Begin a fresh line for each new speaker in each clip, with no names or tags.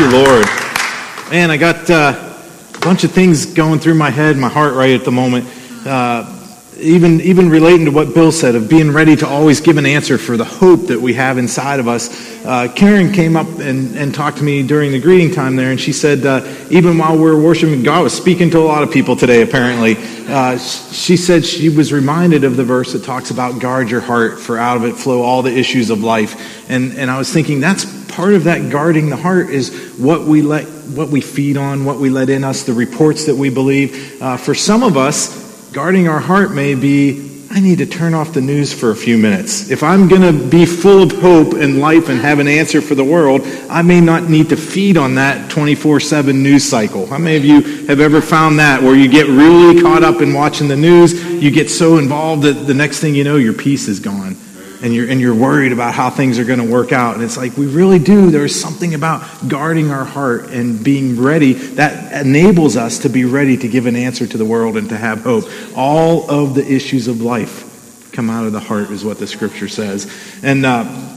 you, Lord. Man, I got uh, a bunch of things going through my head, my heart right at the moment. Uh, even, even relating to what Bill said of being ready to always give an answer for the hope that we have inside of us. Uh, Karen came up and, and talked to me during the greeting time there, and she said, uh, even while we were worshiping God, was speaking to a lot of people today, apparently. Uh, she said she was reminded of the verse that talks about guard your heart, for out of it flow all the issues of life. And, and I was thinking, that's part of that guarding the heart is what we let, what we feed on, what we let in us, the reports that we believe. Uh, for some of us, guarding our heart may be I need to turn off the news for a few minutes. If I'm going to be full of hope and life and have an answer for the world, I may not need to feed on that 24 7 news cycle. How many of you have ever found that where you get really caught up in watching the news? You get so involved that the next thing you know, your peace is gone and you're, and you're worried about how things are going to work out. And it's like, we really do. There's something about guarding our heart and being ready that enables us to be ready to give an answer to the world and to have hope. All of the issues of life come out of the heart, is what the scripture says. And, uh,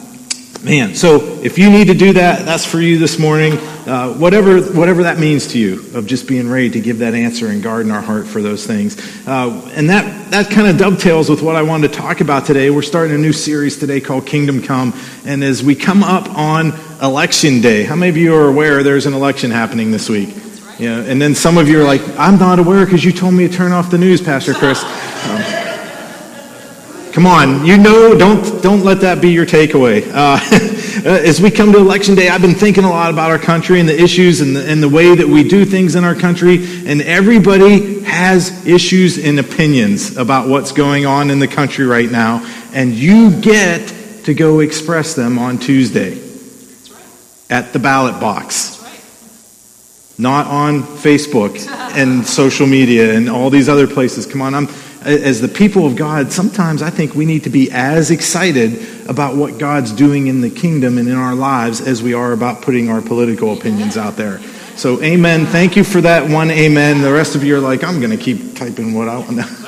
man, so if you need to do that, that's for you this morning. Uh, whatever, whatever that means to you, of just being ready to give that answer and guard in our heart for those things. Uh, and that, that kind of dovetails with what I wanted to talk about today. We're starting a new series today called Kingdom Come. And as we come up on Election Day, how many of you are aware there's an election happening this week? Yeah, and then some of you are like, I'm not aware because you told me to turn off the news, Pastor Chris. Um, Come on, you know, don't, don't let that be your takeaway. Uh, as we come to election day, I've been thinking a lot about our country and the issues and the, and the way that we do things in our country. And everybody has issues and opinions about what's going on in the country right now. And you get to go express them on Tuesday at the ballot box. Not on Facebook and social media and all these other places. Come on, I'm, as the people of God, sometimes I think we need to be as excited about what God's doing in the kingdom and in our lives as we are about putting our political opinions out there. So, amen. Thank you for that one amen. The rest of you are like, I'm going to keep typing what I want.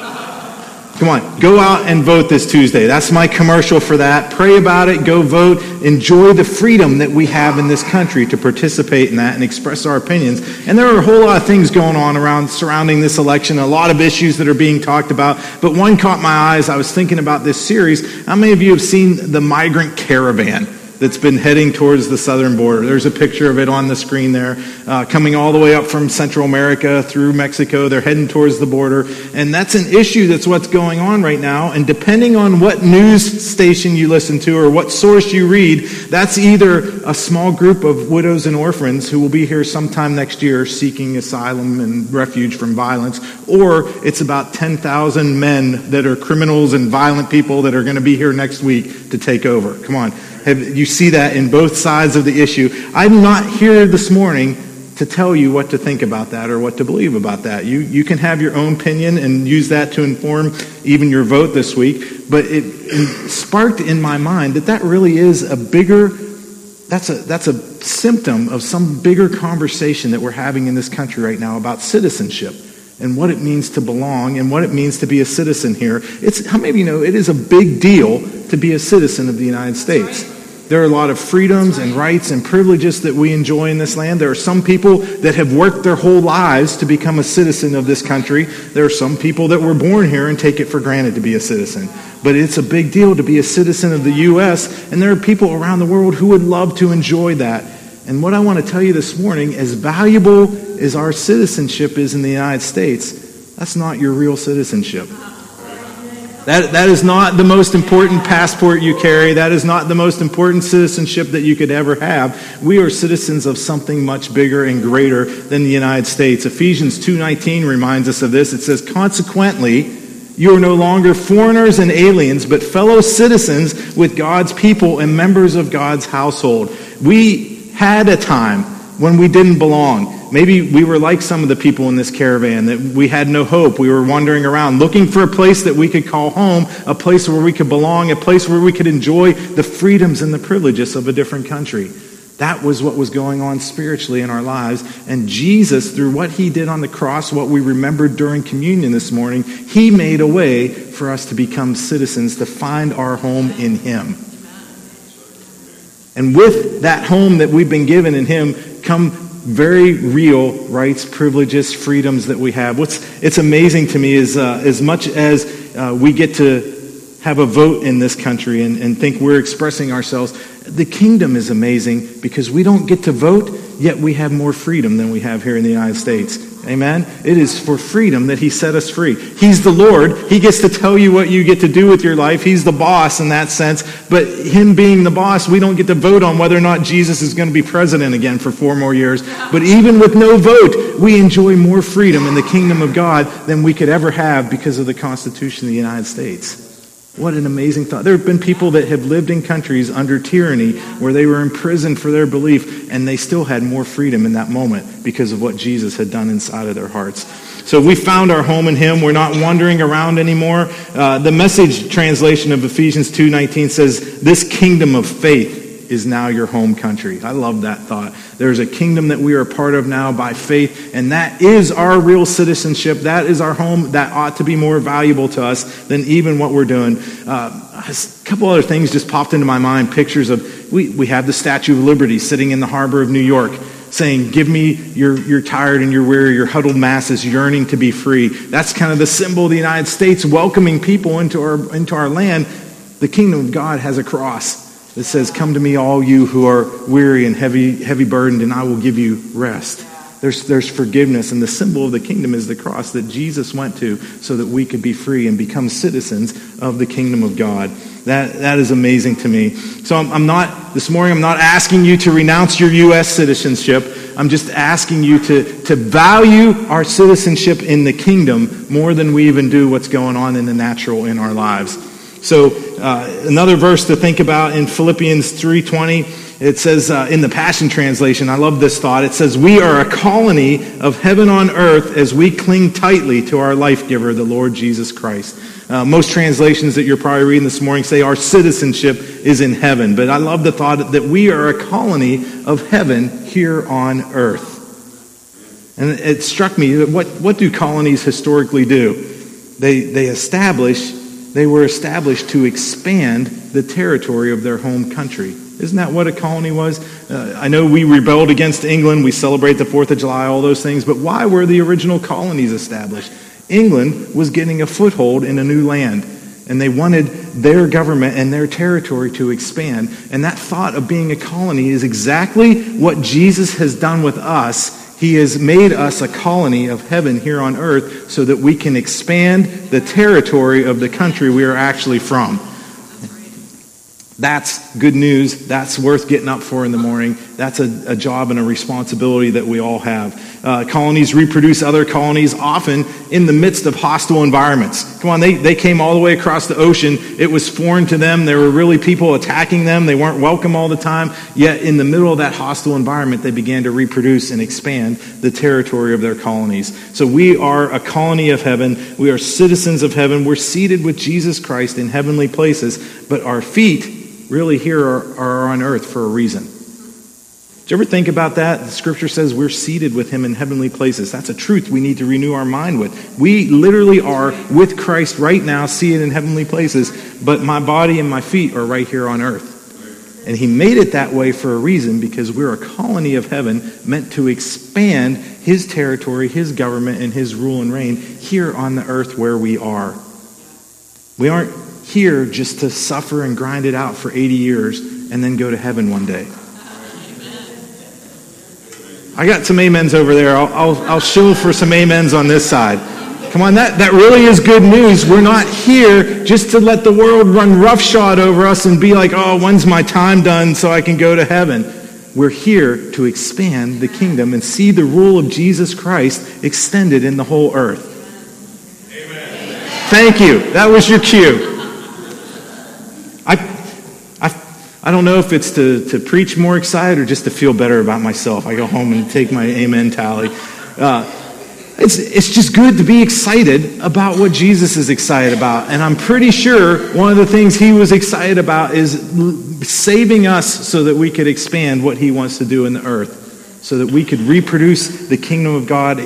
Come on, go out and vote this Tuesday. That's my commercial for that. Pray about it, go vote. Enjoy the freedom that we have in this country to participate in that and express our opinions. And there are a whole lot of things going on around surrounding this election, a lot of issues that are being talked about. But one caught my eyes. I was thinking about this series. How many of you have seen the migrant caravan? That's been heading towards the southern border. There's a picture of it on the screen there, uh, coming all the way up from Central America through Mexico. They're heading towards the border. And that's an issue that's what's going on right now. And depending on what news station you listen to or what source you read, that's either a small group of widows and orphans who will be here sometime next year seeking asylum and refuge from violence, or it's about 10,000 men that are criminals and violent people that are going to be here next week to take over. Come on. Have, you see that in both sides of the issue. I'm not here this morning to tell you what to think about that or what to believe about that. You, you can have your own opinion and use that to inform even your vote this week. But it, it sparked in my mind that that really is a bigger, that's a, that's a symptom of some bigger conversation that we're having in this country right now about citizenship and what it means to belong and what it means to be a citizen here. It's, how many of you know it is a big deal to be a citizen of the United States? There are a lot of freedoms and rights and privileges that we enjoy in this land. There are some people that have worked their whole lives to become a citizen of this country. There are some people that were born here and take it for granted to be a citizen. But it's a big deal to be a citizen of the U.S., and there are people around the world who would love to enjoy that. And what I want to tell you this morning, as valuable as our citizenship is in the United States, that's not your real citizenship. That, that is not the most important passport you carry. That is not the most important citizenship that you could ever have. We are citizens of something much bigger and greater than the United States. Ephesians 2.19 reminds us of this. It says, Consequently, you are no longer foreigners and aliens, but fellow citizens with God's people and members of God's household. We had a time when we didn't belong. Maybe we were like some of the people in this caravan, that we had no hope. We were wandering around looking for a place that we could call home, a place where we could belong, a place where we could enjoy the freedoms and the privileges of a different country. That was what was going on spiritually in our lives. And Jesus, through what he did on the cross, what we remembered during communion this morning, he made a way for us to become citizens, to find our home in him. And with that home that we've been given in him become very real rights, privileges, freedoms that we have. What's it's amazing to me is uh, as much as uh, we get to have a vote in this country and, and think we're expressing ourselves, the kingdom is amazing because we don't get to vote, yet we have more freedom than we have here in the United States. Amen? It is for freedom that He set us free. He's the Lord. He gets to tell you what you get to do with your life. He's the boss in that sense. But Him being the boss, we don't get to vote on whether or not Jesus is going to be president again for four more years. But even with no vote, we enjoy more freedom in the kingdom of God than we could ever have because of the Constitution of the United States. What an amazing thought. There have been people that have lived in countries under tyranny where they were imprisoned for their belief and they still had more freedom in that moment because of what Jesus had done inside of their hearts. So we found our home in him. We're not wandering around anymore. Uh, the message translation of Ephesians 2.19 says, this kingdom of faith is now your home country. I love that thought. There's a kingdom that we are a part of now by faith, and that is our real citizenship. That is our home. That ought to be more valuable to us than even what we're doing. Uh, a couple other things just popped into my mind. Pictures of, we, we have the Statue of Liberty sitting in the harbor of New York saying, Give me your, you're tired and you're weary, your huddled masses yearning to be free. That's kind of the symbol of the United States welcoming people into our, into our land. The kingdom of God has a cross that says, Come to me, all you who are weary and heavy, heavy burdened, and I will give you rest. There's, there's forgiveness, and the symbol of the kingdom is the cross that Jesus went to so that we could be free and become citizens of the kingdom of God. That, that is amazing to me. So I'm, I'm not, this morning, I'm not asking you to renounce your U.S. citizenship. I'm just asking you to, to value our citizenship in the kingdom more than we even do what's going on in the natural in our lives. So uh, another verse to think about in Philippians 3:20, it says uh, in the Passion Translation, I love this thought. It says, "We are a colony of heaven on earth as we cling tightly to our life giver, the Lord Jesus Christ." Uh, most translations that you're probably reading this morning say our citizenship is in heaven, but I love the thought that we are a colony of heaven here on earth. And it struck me what, what do colonies historically do? They, they establish they were established to expand the territory of their home country. Isn't that what a colony was? Uh, I know we rebelled against England, we celebrate the 4th of July, all those things, but why were the original colonies established? England was getting a foothold in a new land, and they wanted their government and their territory to expand. And that thought of being a colony is exactly what Jesus has done with us he has made us a colony of heaven here on earth so that we can expand the territory of the country we are actually from. That's good news. That's worth getting up for in the morning. That's a, a job and a responsibility that we all have. Uh, colonies reproduce other colonies, often in the midst of hostile environments. Come on, they, they came all the way across the ocean. It was foreign to them. There were really people attacking them. They weren't welcome all the time. Yet, in the middle of that hostile environment, they began to reproduce and expand the territory of their colonies. So, we are a colony of heaven. We are citizens of heaven. We're seated with Jesus Christ in heavenly places, but our feet really here are, are on earth for a reason. Did you ever think about that? The scripture says we're seated with him in heavenly places. That's a truth we need to renew our mind with. We literally are with Christ right now, seated in heavenly places, but my body and my feet are right here on earth. And he made it that way for a reason because we're a colony of heaven meant to expand his territory, his government, and his rule and reign here on the earth where we are. We aren't here just to suffer and grind it out for 80 years and then go to heaven one day. I got some amens over there. I'll, I'll, I'll show for some amens on this side. Come on, that, that really is good news. We're not here just to let the world run roughshod over us and be like, oh, when's my time done so I can go to heaven? We're here to expand the kingdom and see the rule of Jesus Christ extended in the whole earth. Amen. Thank you. That was your cue. I don't know if it's to, to preach more excited or just to feel better about myself. I go home and take my amen tally. Uh, it's, it's just good to be excited about what Jesus is excited about. And I'm pretty sure one of the things he was excited about is saving us so that we could expand what he wants to do in the earth, so that we could reproduce the kingdom of God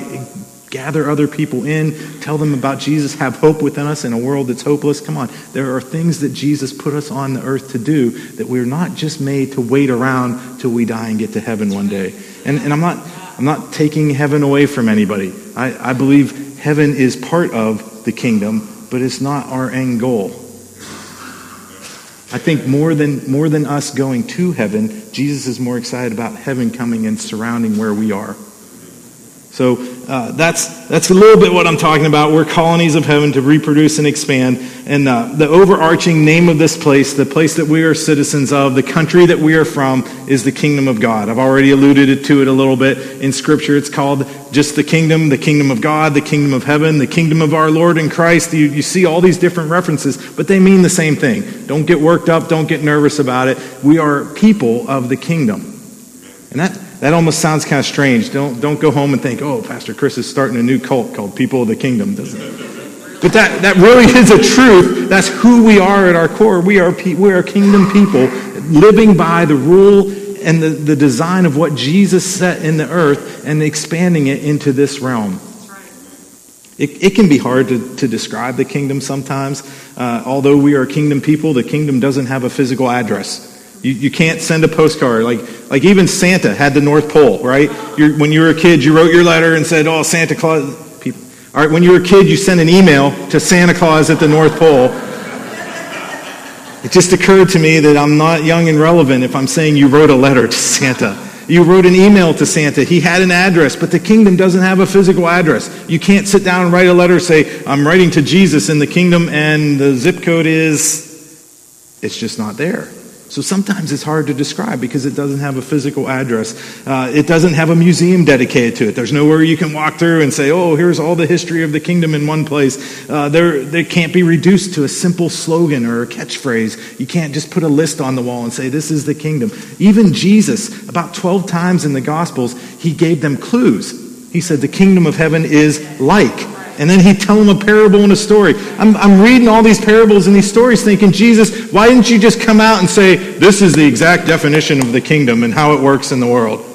gather other people in, tell them about Jesus, have hope within us in a world that's hopeless. Come on, there are things that Jesus put us on the earth to do that we're not just made to wait around till we die and get to heaven one day. And, and I'm, not, I'm not taking heaven away from anybody. I, I believe heaven is part of the kingdom, but it's not our end goal. I think more than, more than us going to heaven, Jesus is more excited about heaven coming and surrounding where we are. So uh, that's, that's a little bit what I'm talking about. We're colonies of heaven to reproduce and expand. And uh, the overarching name of this place, the place that we are citizens of, the country that we are from, is the kingdom of God. I've already alluded to it a little bit in Scripture. It's called just the kingdom, the kingdom of God, the kingdom of heaven, the kingdom of our Lord and Christ. You, you see all these different references, but they mean the same thing. Don't get worked up, don't get nervous about it. We are people of the kingdom. And that that almost sounds kind of strange. Don't, don't go home and think, oh, Pastor Chris is starting a new cult called People of the Kingdom. Doesn't it? But that, that really is a truth. That's who we are at our core. We are, we are kingdom people living by the rule and the, the design of what Jesus set in the earth and expanding it into this realm. It, it, can be hard to, to describe the kingdom sometimes. Uh, although we are kingdom people, the kingdom doesn't have a physical address. You, you can't send a postcard. Like, like even Santa had the North Pole, right? You're, when you were a kid, you wrote your letter and said, oh, Santa Claus. People. All right, when you were a kid, you sent an email to Santa Claus at the North Pole. It just occurred to me that I'm not young and relevant if I'm saying you wrote a letter to Santa. You wrote an email to Santa. He had an address, but the kingdom doesn't have a physical address. You can't sit down and write a letter say, I'm writing to Jesus in the kingdom and the zip code is, it's just not there. So sometimes it's hard to describe because it doesn't have a physical address. Uh, it doesn't have a museum dedicated to it. There's nowhere you can walk through and say, oh, here's all the history of the kingdom in one place. Uh, they can't be reduced to a simple slogan or a catchphrase. You can't just put a list on the wall and say, this is the kingdom. Even Jesus, about 12 times in the Gospels, he gave them clues. He said, the kingdom of heaven is like. And then he'd tell them a parable and a story. I'm, I'm reading all these parables and these stories thinking, Jesus, why didn't you just come out and say, this is the exact definition of the kingdom and how it works in the world?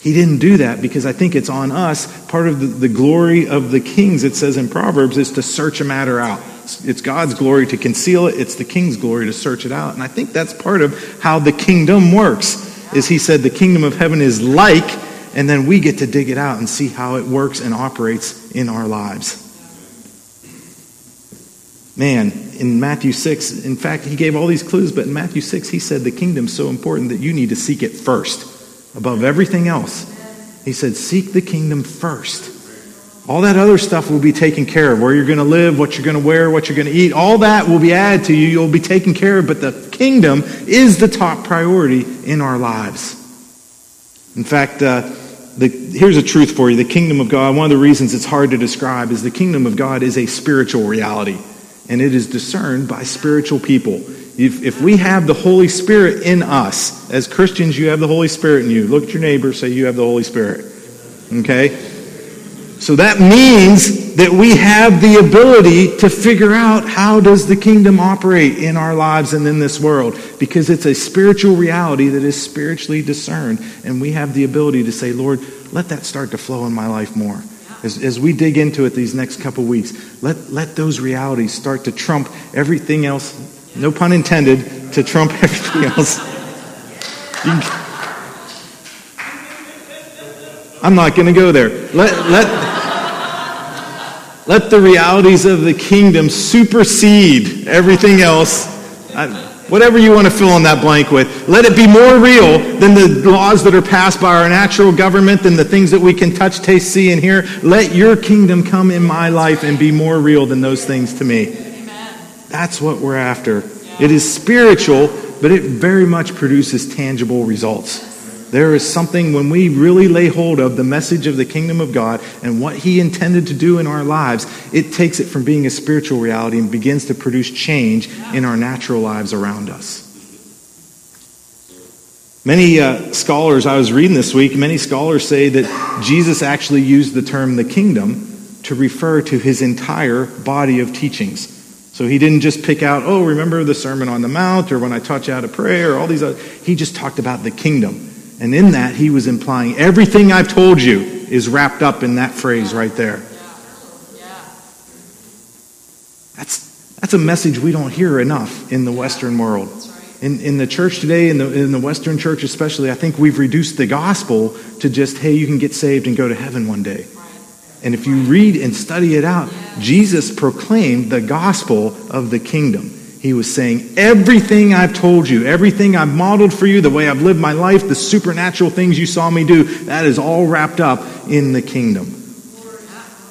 He didn't do that because I think it's on us. Part of the, the glory of the kings, it says in Proverbs, is to search a matter out. It's God's glory to conceal it. It's the king's glory to search it out. And I think that's part of how the kingdom works. Is he said the kingdom of heaven is like and then we get to dig it out and see how it works and operates in our lives. Man, in Matthew 6, in fact, he gave all these clues, but in Matthew 6, he said the kingdom's so important that you need to seek it first, above everything else. He said, Seek the kingdom first. All that other stuff will be taken care of. Where you're going to live, what you're going to wear, what you're going to eat, all that will be added to you. You'll be taken care of, but the kingdom is the top priority in our lives. In fact, uh, the, here's a truth for you the kingdom of God, one of the reasons it's hard to describe is the kingdom of God is a spiritual reality, and it is discerned by spiritual people. If, if we have the Holy Spirit in us, as Christians, you have the Holy Spirit in you. Look at your neighbor, say, You have the Holy Spirit. Okay? So that means that we have the ability to figure out how does the kingdom operate in our lives and in this world because it's a spiritual reality that is spiritually discerned and we have the ability to say, Lord, let that start to flow in my life more. As, as we dig into it these next couple weeks, let, let those realities start to trump everything else, no pun intended, to trump everything else. I'm not going to go there. Let, let, let the realities of the kingdom supersede everything else. I, whatever you want to fill in that blank with. Let it be more real than the laws that are passed by our natural government, than the things that we can touch, taste, see, and hear. Let your kingdom come in my life and be more real than those things to me. That's what we're after. It is spiritual, but it very much produces tangible results. There is something when we really lay hold of the message of the kingdom of God and what He intended to do in our lives, it takes it from being a spiritual reality and begins to produce change in our natural lives around us. Many uh, scholars, I was reading this week, many scholars say that Jesus actually used the term the kingdom to refer to his entire body of teachings. So he didn't just pick out, oh, remember the Sermon on the Mount or when I taught you how to pray or all these other. He just talked about the kingdom. And in that, he was implying everything I've told you is wrapped up in that phrase right there. That's, that's a message we don't hear enough in the Western world. In, in the church today, in the, in the Western church especially, I think we've reduced the gospel to just, hey, you can get saved and go to heaven one day. And if you read and study it out, Jesus proclaimed the gospel of the kingdom. He was saying, Everything I've told you, everything I've modeled for you, the way I've lived my life, the supernatural things you saw me do, that is all wrapped up in the kingdom.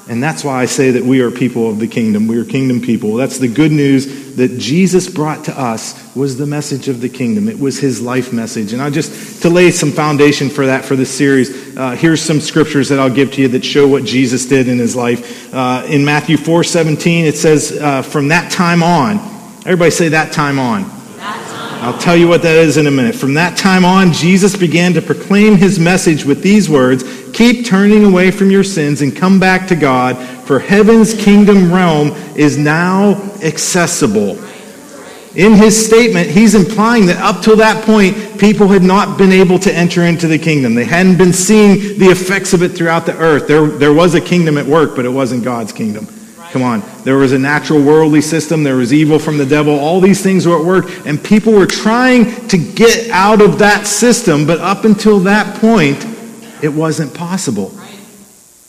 And that's why I say that we are people of the kingdom. We are kingdom people. That's the good news that Jesus brought to us was the message of the kingdom. It was his life message. And I just, to lay some foundation for that for this series, uh, here's some scriptures that I'll give to you that show what Jesus did in his life. Uh, in Matthew 4 17, it says, uh, From that time on, everybody say that time on. I'll tell you what that is in a minute. From that time on, Jesus began to proclaim his message with these words Keep turning away from your sins and come back to God, for heaven's kingdom realm is now accessible. In his statement, he's implying that up till that point, people had not been able to enter into the kingdom. They hadn't been seeing the effects of it throughout the earth. There, there was a kingdom at work, but it wasn't God's kingdom. Come on. There was a natural worldly system. There was evil from the devil. All these things were at work. And people were trying to get out of that system. But up until that point, it wasn't possible.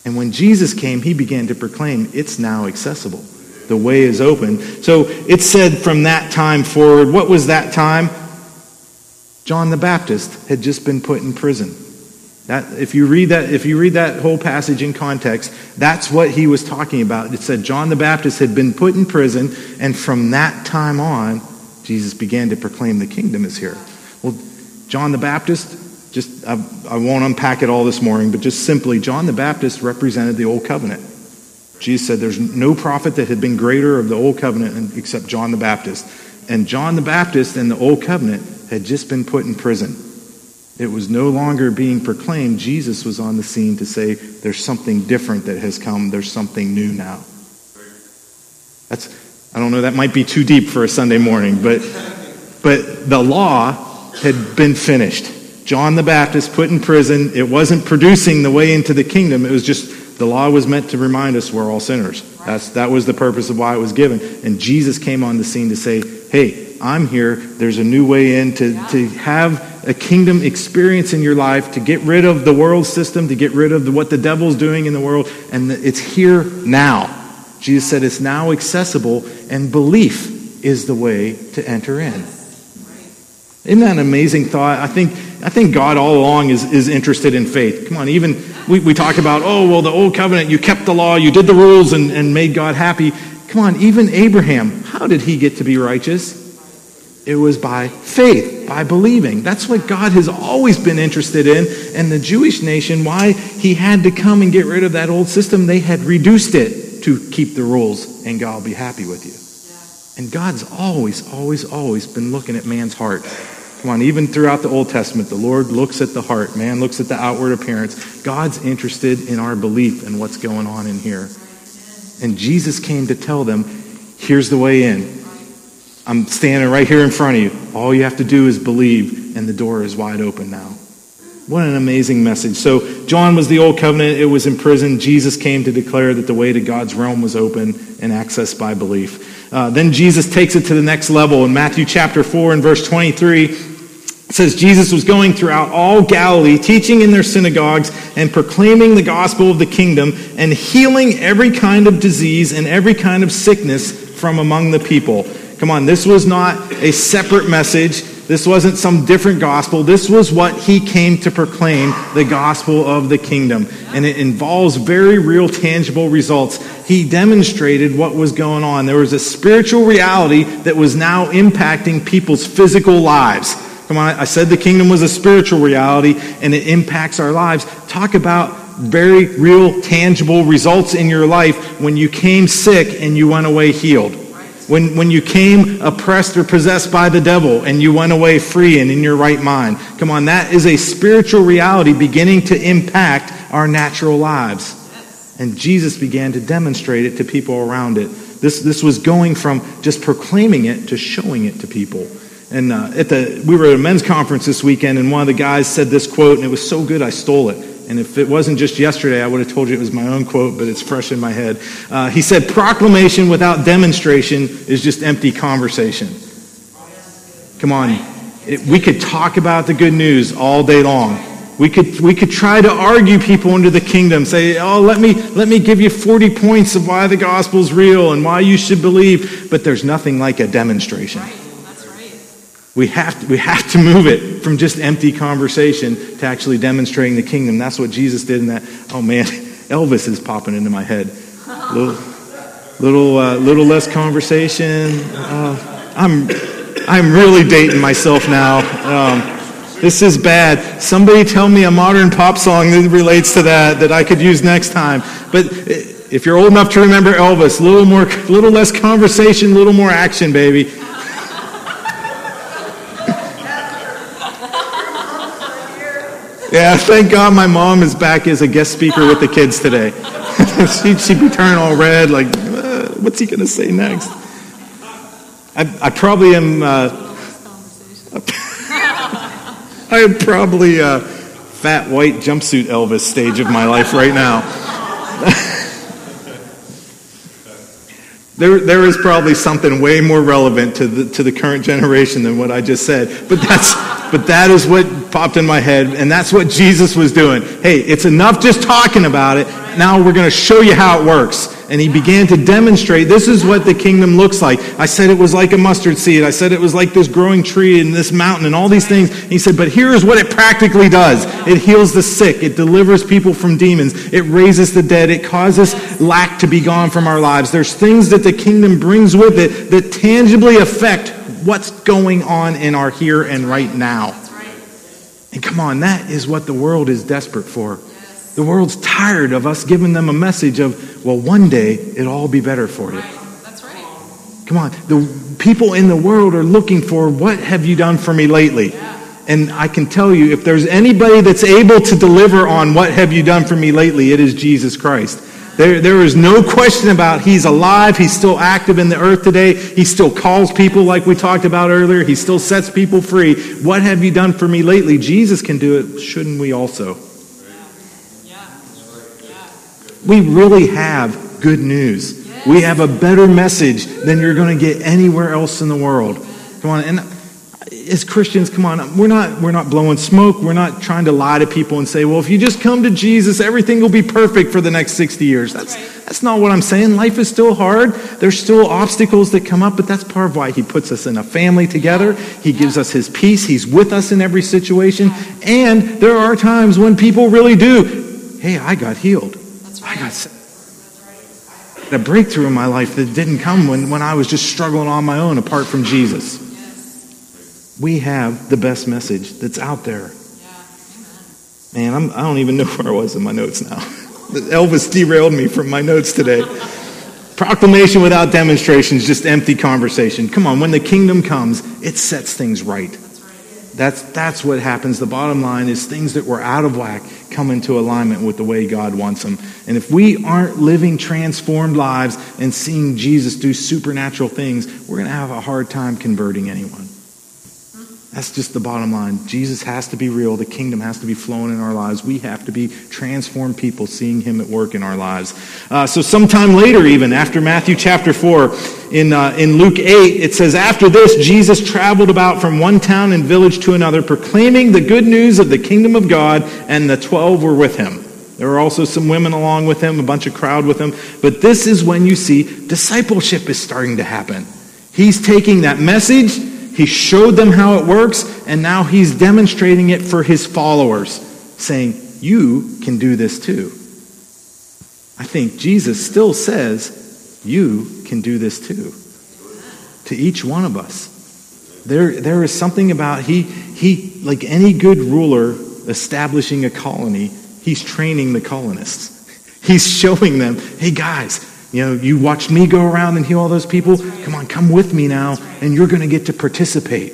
And when Jesus came, he began to proclaim, it's now accessible. The way is open. So it said from that time forward, what was that time? John the Baptist had just been put in prison. That, if you read that, if you read that whole passage in context, that's what he was talking about. It said John the Baptist had been put in prison, and from that time on, Jesus began to proclaim the kingdom is here. Well, John the Baptist, just I, I won't unpack it all this morning, but just simply, John the Baptist represented the old covenant. Jesus said there's no prophet that had been greater of the old covenant except John the Baptist. And John the Baptist and the old covenant had just been put in prison. It was no longer being proclaimed. Jesus was on the scene to say, there's something different that has come. There's something new now. That's, I don't know, that might be too deep for a Sunday morning, but, but the law had been finished. John the Baptist put in prison. It wasn't producing the way into the kingdom. It was just, the law was meant to remind us we're all sinners. That's, that was the purpose of why it was given. And Jesus came on the scene to say, hey, I'm here. There's a new way in to, to have a kingdom experience in your life, to get rid of the world system, to get rid of the, what the devil's doing in the world, and it's here now. Jesus said it's now accessible, and belief is the way to enter in. Isn't that an amazing thought? I think, I think God all along is, is interested in faith. Come on, even we, we talk about, oh, well, the old covenant, you kept the law, you did the rules, and, and made God happy. Come on, even Abraham, how did he get to be righteous? It was by faith, by believing. That's what God has always been interested in. And the Jewish nation, why he had to come and get rid of that old system, they had reduced it to keep the rules, and God will be happy with you. And God's always, always, always been looking at man's heart. Come on, even throughout the Old Testament, the Lord looks at the heart. Man looks at the outward appearance. God's interested in our belief and what's going on in here. And Jesus came to tell them, here's the way in. I'm standing right here in front of you. All you have to do is believe, and the door is wide open now. What an amazing message. So, John was the old covenant, it was in prison. Jesus came to declare that the way to God's realm was open and accessed by belief. Uh, then Jesus takes it to the next level. In Matthew chapter 4 and verse 23, it says Jesus was going throughout all Galilee, teaching in their synagogues and proclaiming the gospel of the kingdom and healing every kind of disease and every kind of sickness from among the people. Come on, this was not a separate message. This wasn't some different gospel. This was what he came to proclaim the gospel of the kingdom. And it involves very real, tangible results. He demonstrated what was going on. There was a spiritual reality that was now impacting people's physical lives. Come on, I said the kingdom was a spiritual reality and it impacts our lives. Talk about very real, tangible results in your life when you came sick and you went away healed. When, when you came oppressed or possessed by the devil and you went away free and in your right mind. Come on, that is a spiritual reality beginning to impact our natural lives. And Jesus began to demonstrate it to people around it. This, this was going from just proclaiming it to showing it to people. And uh, at the, we were at a men's conference this weekend, and one of the guys said this quote, and it was so good I stole it. And if it wasn't just yesterday, I would have told you it was my own quote, but it's fresh in my head. Uh, he said, Proclamation without demonstration is just empty conversation. Come on. It, we could talk about the good news all day long. We could, we could try to argue people into the kingdom, say, oh, let me, let me give you 40 points of why the gospel's real and why you should believe, but there's nothing like a demonstration. We have, to, we have to move it from just empty conversation to actually demonstrating the kingdom. That's what Jesus did in that. Oh man, Elvis is popping into my head. Little, little, uh, little less conversation. Uh, I'm, I'm really dating myself now. Um, this is bad. Somebody tell me a modern pop song that relates to that that I could use next time. But if you're old enough to remember Elvis, a little more, little less conversation, a little more action, baby. Yeah, thank God my mom is back as a guest speaker with the kids today. she'd, she'd, be turning all red, like, uh, what's he going to say next? I, I probably am. Uh, I am probably a fat white jumpsuit Elvis stage of my life right now. there, there is probably something way more relevant to the, to the current generation than what I just said. But that's, but that is what popped in my head, and that's what Jesus was doing. Hey, it's enough just talking about it. Now we're going to show you how it works and he began to demonstrate this is what the kingdom looks like. I said it was like a mustard seed. I said it was like this growing tree and this mountain and all these things. He said, but here is what it practically does it heals the sick, it delivers people from demons, it raises the dead, it causes lack to be gone from our lives. There's things that the kingdom brings with it that tangibly affect what's going on in our here and right now. And come on, that is what the world is desperate for. The world's tired of us giving them a message of, well, one day it'll all be better for you.
That's right.
Come on. The people in the world are looking for, what have you done for me lately? And I can tell you, if there's anybody that's able to deliver on what have you done for me lately, it is Jesus Christ. There, there is no question about he's alive. He's still active in the earth today. He still calls people like we talked about earlier. He still sets people free. What have you done for me lately? Jesus can do it. Shouldn't we also? We really have good news. We have a better message than you're going to get anywhere else in the world. Come on, and as Christians, come on, we're not we're not blowing smoke. We're not trying to lie to people and say, "Well, if you just come to Jesus, everything will be perfect for the next 60 years." That's right. that's not what I'm saying. Life is still hard. There's still obstacles that come up, but that's part of why he puts us in a family together. He gives us his peace. He's with us in every situation. And there are times when people really do, "Hey, I got healed." I got a breakthrough in my life that didn't come when, when I was just struggling on my own apart from Jesus. We have the best message that's out there. Man, I'm, I do not even know where I was in my notes now. Elvis derailed me from my notes today. Proclamation without demonstration is just empty conversation. Come on, when the kingdom comes, it sets things right. That's, that's what happens. The bottom line is things that were out of whack come into alignment with the way God wants them. And if we aren't living transformed lives and seeing Jesus do supernatural things, we're going to have a hard time converting anyone. That's just the bottom line. Jesus has to be real. The kingdom has to be flowing in our lives. We have to be transformed people seeing him at work in our lives. Uh, so, sometime later, even after Matthew chapter 4, in, uh, in Luke 8, it says, After this, Jesus traveled about from one town and village to another, proclaiming the good news of the kingdom of God, and the twelve were with him. There were also some women along with him, a bunch of crowd with him. But this is when you see discipleship is starting to happen. He's taking that message he showed them how it works, and now he's demonstrating it for his followers, saying, You can do this too. I think Jesus still says, You can do this too. To each one of us. There, there is something about he, he, like any good ruler establishing a colony, he's training the colonists. He's showing them, hey guys, you know, you watched me go around and heal all those people. Come on, come with me now, and you're going to get to participate.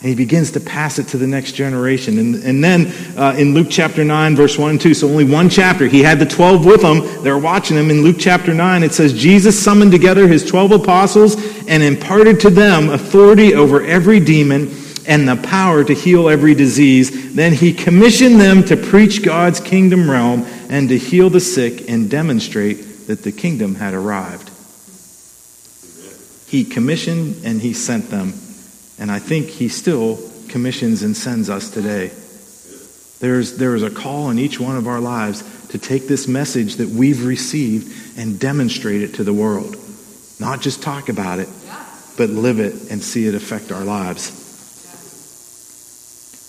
And he begins to pass it to the next generation. And, and then uh, in Luke chapter 9, verse 1 and 2, so only one chapter, he had the 12 with him. They're watching him. In Luke chapter 9, it says, Jesus summoned together his 12 apostles and imparted to them authority over every demon and the power to heal every disease. Then he commissioned them to preach God's kingdom realm and to heal the sick and demonstrate that the kingdom had arrived. He commissioned and he sent them. And I think he still commissions and sends us today. There's, there is a call in each one of our lives to take this message that we've received and demonstrate it to the world. Not just talk about it, but live it and see it affect our lives.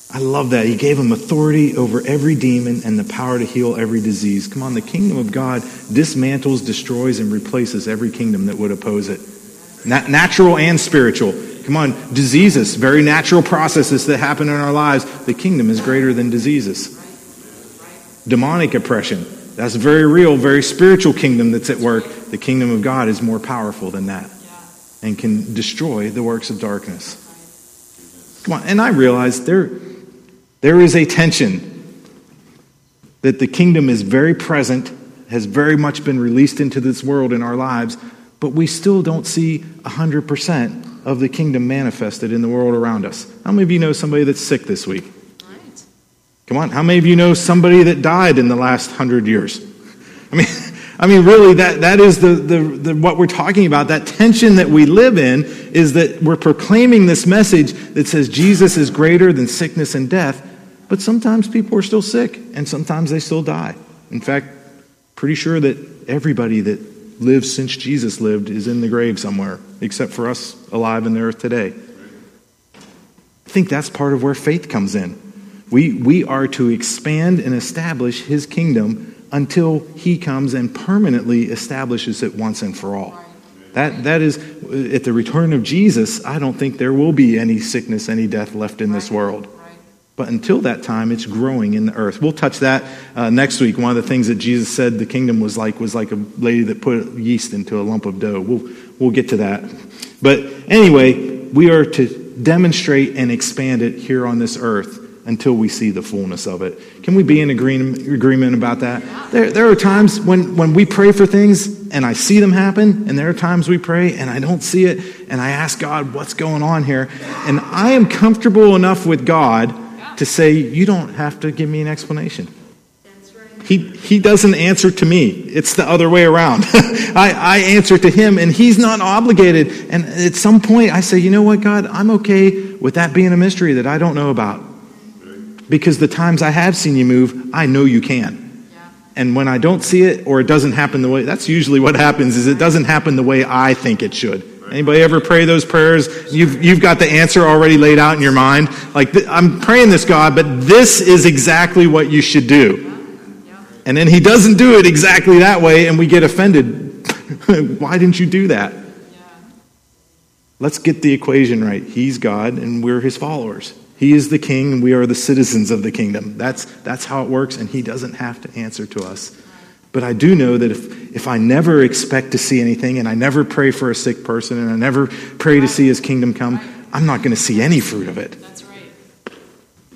I love that. He gave him authority over every demon and the power to heal every disease. Come on, the kingdom of God dismantles, destroys, and replaces every kingdom that would oppose it. natural and spiritual. Come on, diseases, very natural processes that happen in our lives. The kingdom is greater than diseases. Demonic oppression, that's very real, very spiritual kingdom that's at work. The kingdom of God is more powerful than that and can destroy the works of darkness. Come on, and I realize there, there is a tension that the kingdom is very present, has very much been released into this world in our lives, but we still don't see 100% of the kingdom manifested in the world around us. How many of you know somebody that's sick this week? Right. Come on, how many of you know somebody that died in the last hundred years? I mean, I mean, really, that, that is the, the, the, what we're talking about. That tension that we live in is that we're proclaiming this message that says Jesus is greater than sickness and death, but sometimes people are still sick, and sometimes they still die. In fact, pretty sure that everybody that lived since Jesus lived is in the grave somewhere, except for us alive in the earth today. I think that's part of where faith comes in. We, we are to expand and establish his kingdom until he comes and permanently establishes it once and for all. That, that is, at the return of Jesus, I don't think there will be any sickness, any death left in this world. But until that time, it's growing in the earth. We'll touch that uh, next week. One of the things that Jesus said the kingdom was like was like a lady that put yeast into a lump of dough. We'll, we'll get to that. But anyway, we are to demonstrate and expand it here on this earth until we see the fullness of it. Can we be in agreement, about that? There, there are times when, when we pray for things and I see them happen, and there are times we pray and I don't see it, and I ask God, what's going on here? And I am comfortable enough with God to say, You don't have to give me an explanation. He, he doesn't answer to me. It's the other way around. I, I answer to him, and he's not obligated. And at some point, I say, You know what, God? I'm okay with that being a mystery that I don't know about. Because the times I have seen you move, I know you can. And when I don't see it or it doesn't happen the way, that's usually what happens, is it doesn't happen the way I think it should. Anybody ever pray those prayers? You've, you've got the answer already laid out in your mind. Like, I'm praying this, God, but this is exactly what you should do. And then he doesn't do it exactly that way, and we get offended. Why didn't you do that? Let's get the equation right. He's God, and we're his followers. He is the king, and we are the citizens of the kingdom. That's, that's how it works, and he doesn't have to answer to us. But I do know that if, if I never expect to see anything and I never pray for a sick person and I never pray to see his kingdom come, I'm not going to see any fruit of it. That's right.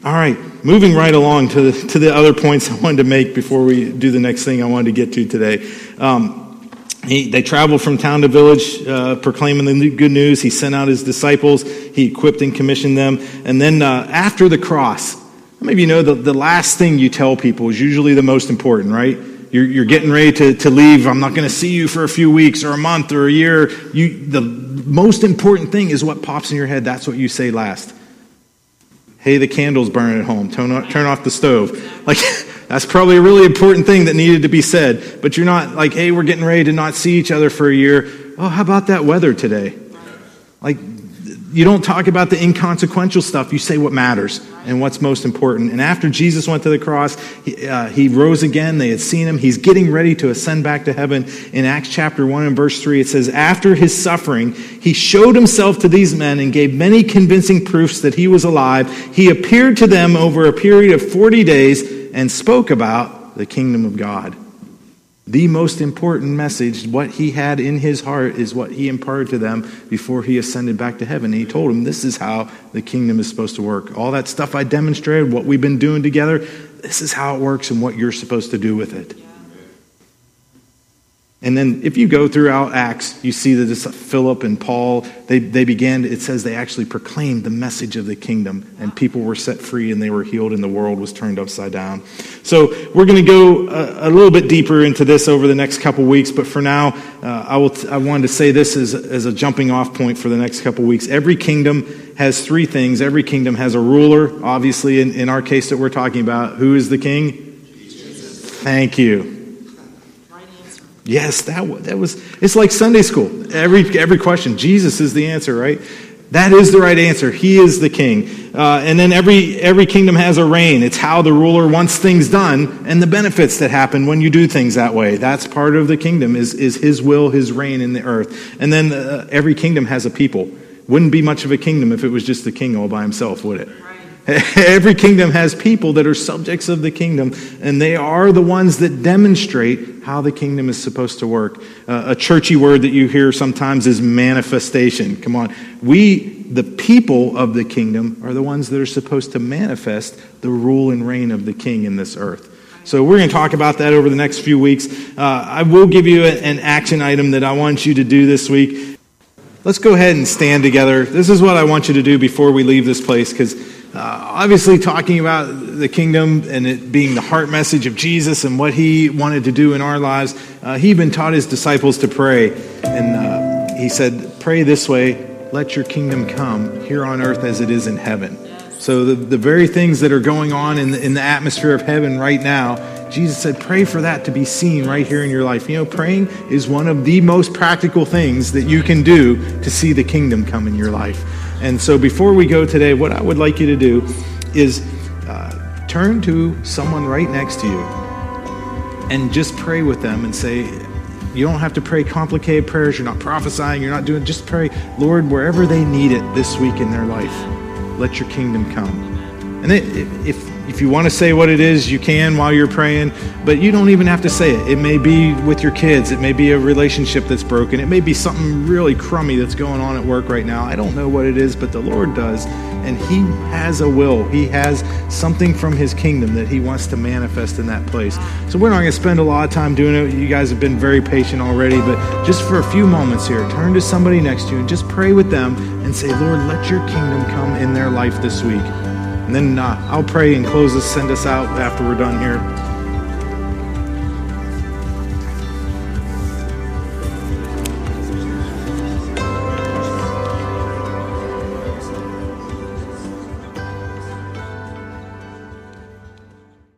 All right, moving right along to the, to the other points I wanted to make before we do the next thing I wanted to get to today. Um, he, they traveled from town to village uh, proclaiming the good news. He sent out his disciples, he equipped and commissioned them. And then uh, after the cross, maybe you know the, the last thing you tell people is usually the most important, right? You're, you're getting ready to, to leave. I'm not going to see you for a few weeks or a month or a year. You, the most important thing is what pops in your head. That's what you say last. Hey, the candle's burning at home. Turn off, turn off the stove. Like, that's probably a really important thing that needed to be said. But you're not like, hey, we're getting ready to not see each other for a year. Oh, how about that weather today? Like, you don't talk about the inconsequential stuff. You say what matters and what's most important. And after Jesus went to the cross, he, uh, he, rose again. They had seen him. He's getting ready to ascend back to heaven. In Acts chapter 1 and verse 3, it says, After his suffering, he showed himself to these men and gave many convincing proofs that he was alive. He appeared to them over a period of 40 days and spoke about the kingdom of God. The most important message, what he had in his heart, is what he imparted to them before he ascended back to heaven. He told them, This is how the kingdom is supposed to work. All that stuff I demonstrated, what we've been doing together, this is how it works and what you're supposed to do with it. And then if you go throughout Acts, you see that this Philip and Paul, they, they began, it says they actually proclaimed the message of the kingdom, and people were set free and they were healed, and the world was turned upside down. So we're going to go a, a, little bit deeper into this over the next couple weeks, but for now, uh, I, will t- I wanted to say this as, as a jumping off point for the next couple weeks. Every kingdom has three things. Every kingdom has a ruler, obviously, in, in our case that we're talking about. Who is the king? Jesus. Thank you. Yes, that, that was, it's like Sunday school. Every, every question, Jesus is the answer, right? That is the right answer. He is the king. Uh, and then every, every kingdom has a reign. It's how the ruler wants things done and the benefits that happen when you do things that way. That's part of the kingdom is, is his will, his reign in the earth. And then uh, every kingdom has a people. Wouldn't be much of a kingdom if it was just the king all by himself, would it? Every kingdom has people that are subjects of the kingdom, and they are the ones that demonstrate how the kingdom is supposed to work. Uh, a churchy word that you hear sometimes is manifestation. Come on. We, the people of the kingdom, are the ones that are supposed to manifest the rule and reign of the king in this earth. So we're going to talk about that over the next few weeks. Uh, I will give you an action item that I want you to do this week. Let's go ahead and stand together. This is what I want you to do before we leave this place because obviously, talking about the kingdom and it being the heart message of Jesus and what he wanted to do in our lives, uh, he even taught his disciples to pray. And uh, he said, Pray this way, let your kingdom come here on earth as it is in heaven. So, the, the very things that are going on in the, in the atmosphere of heaven right now, Jesus said, pray for that to be seen right here in your life. You know, praying is one of the most practical things that you can do to see the kingdom come in your life. And so before we go today, what I would like you to do is uh, turn to someone right next to you and just pray with them and say, you don't have to pray complicated prayers. You're not prophesying. You're not doing, just pray, Lord, wherever they need it this week in their life, let your kingdom come. And if, if you want to say what it is, you can while you're praying, but you don't even have to say it. It may be with your kids, it may be a relationship that's broken, it may be something really crummy that's going on at work right now. I don't know what it is, but the Lord does. And He has a will, He has something from His kingdom that He wants to manifest in that place. So we're not going to spend a lot of time doing it. You guys have been very patient already, but just for a few moments here, turn to somebody next to you and just pray with them and say, Lord, let your kingdom come in their life this week. And then uh, I'll pray and close this, send us out after we're done here.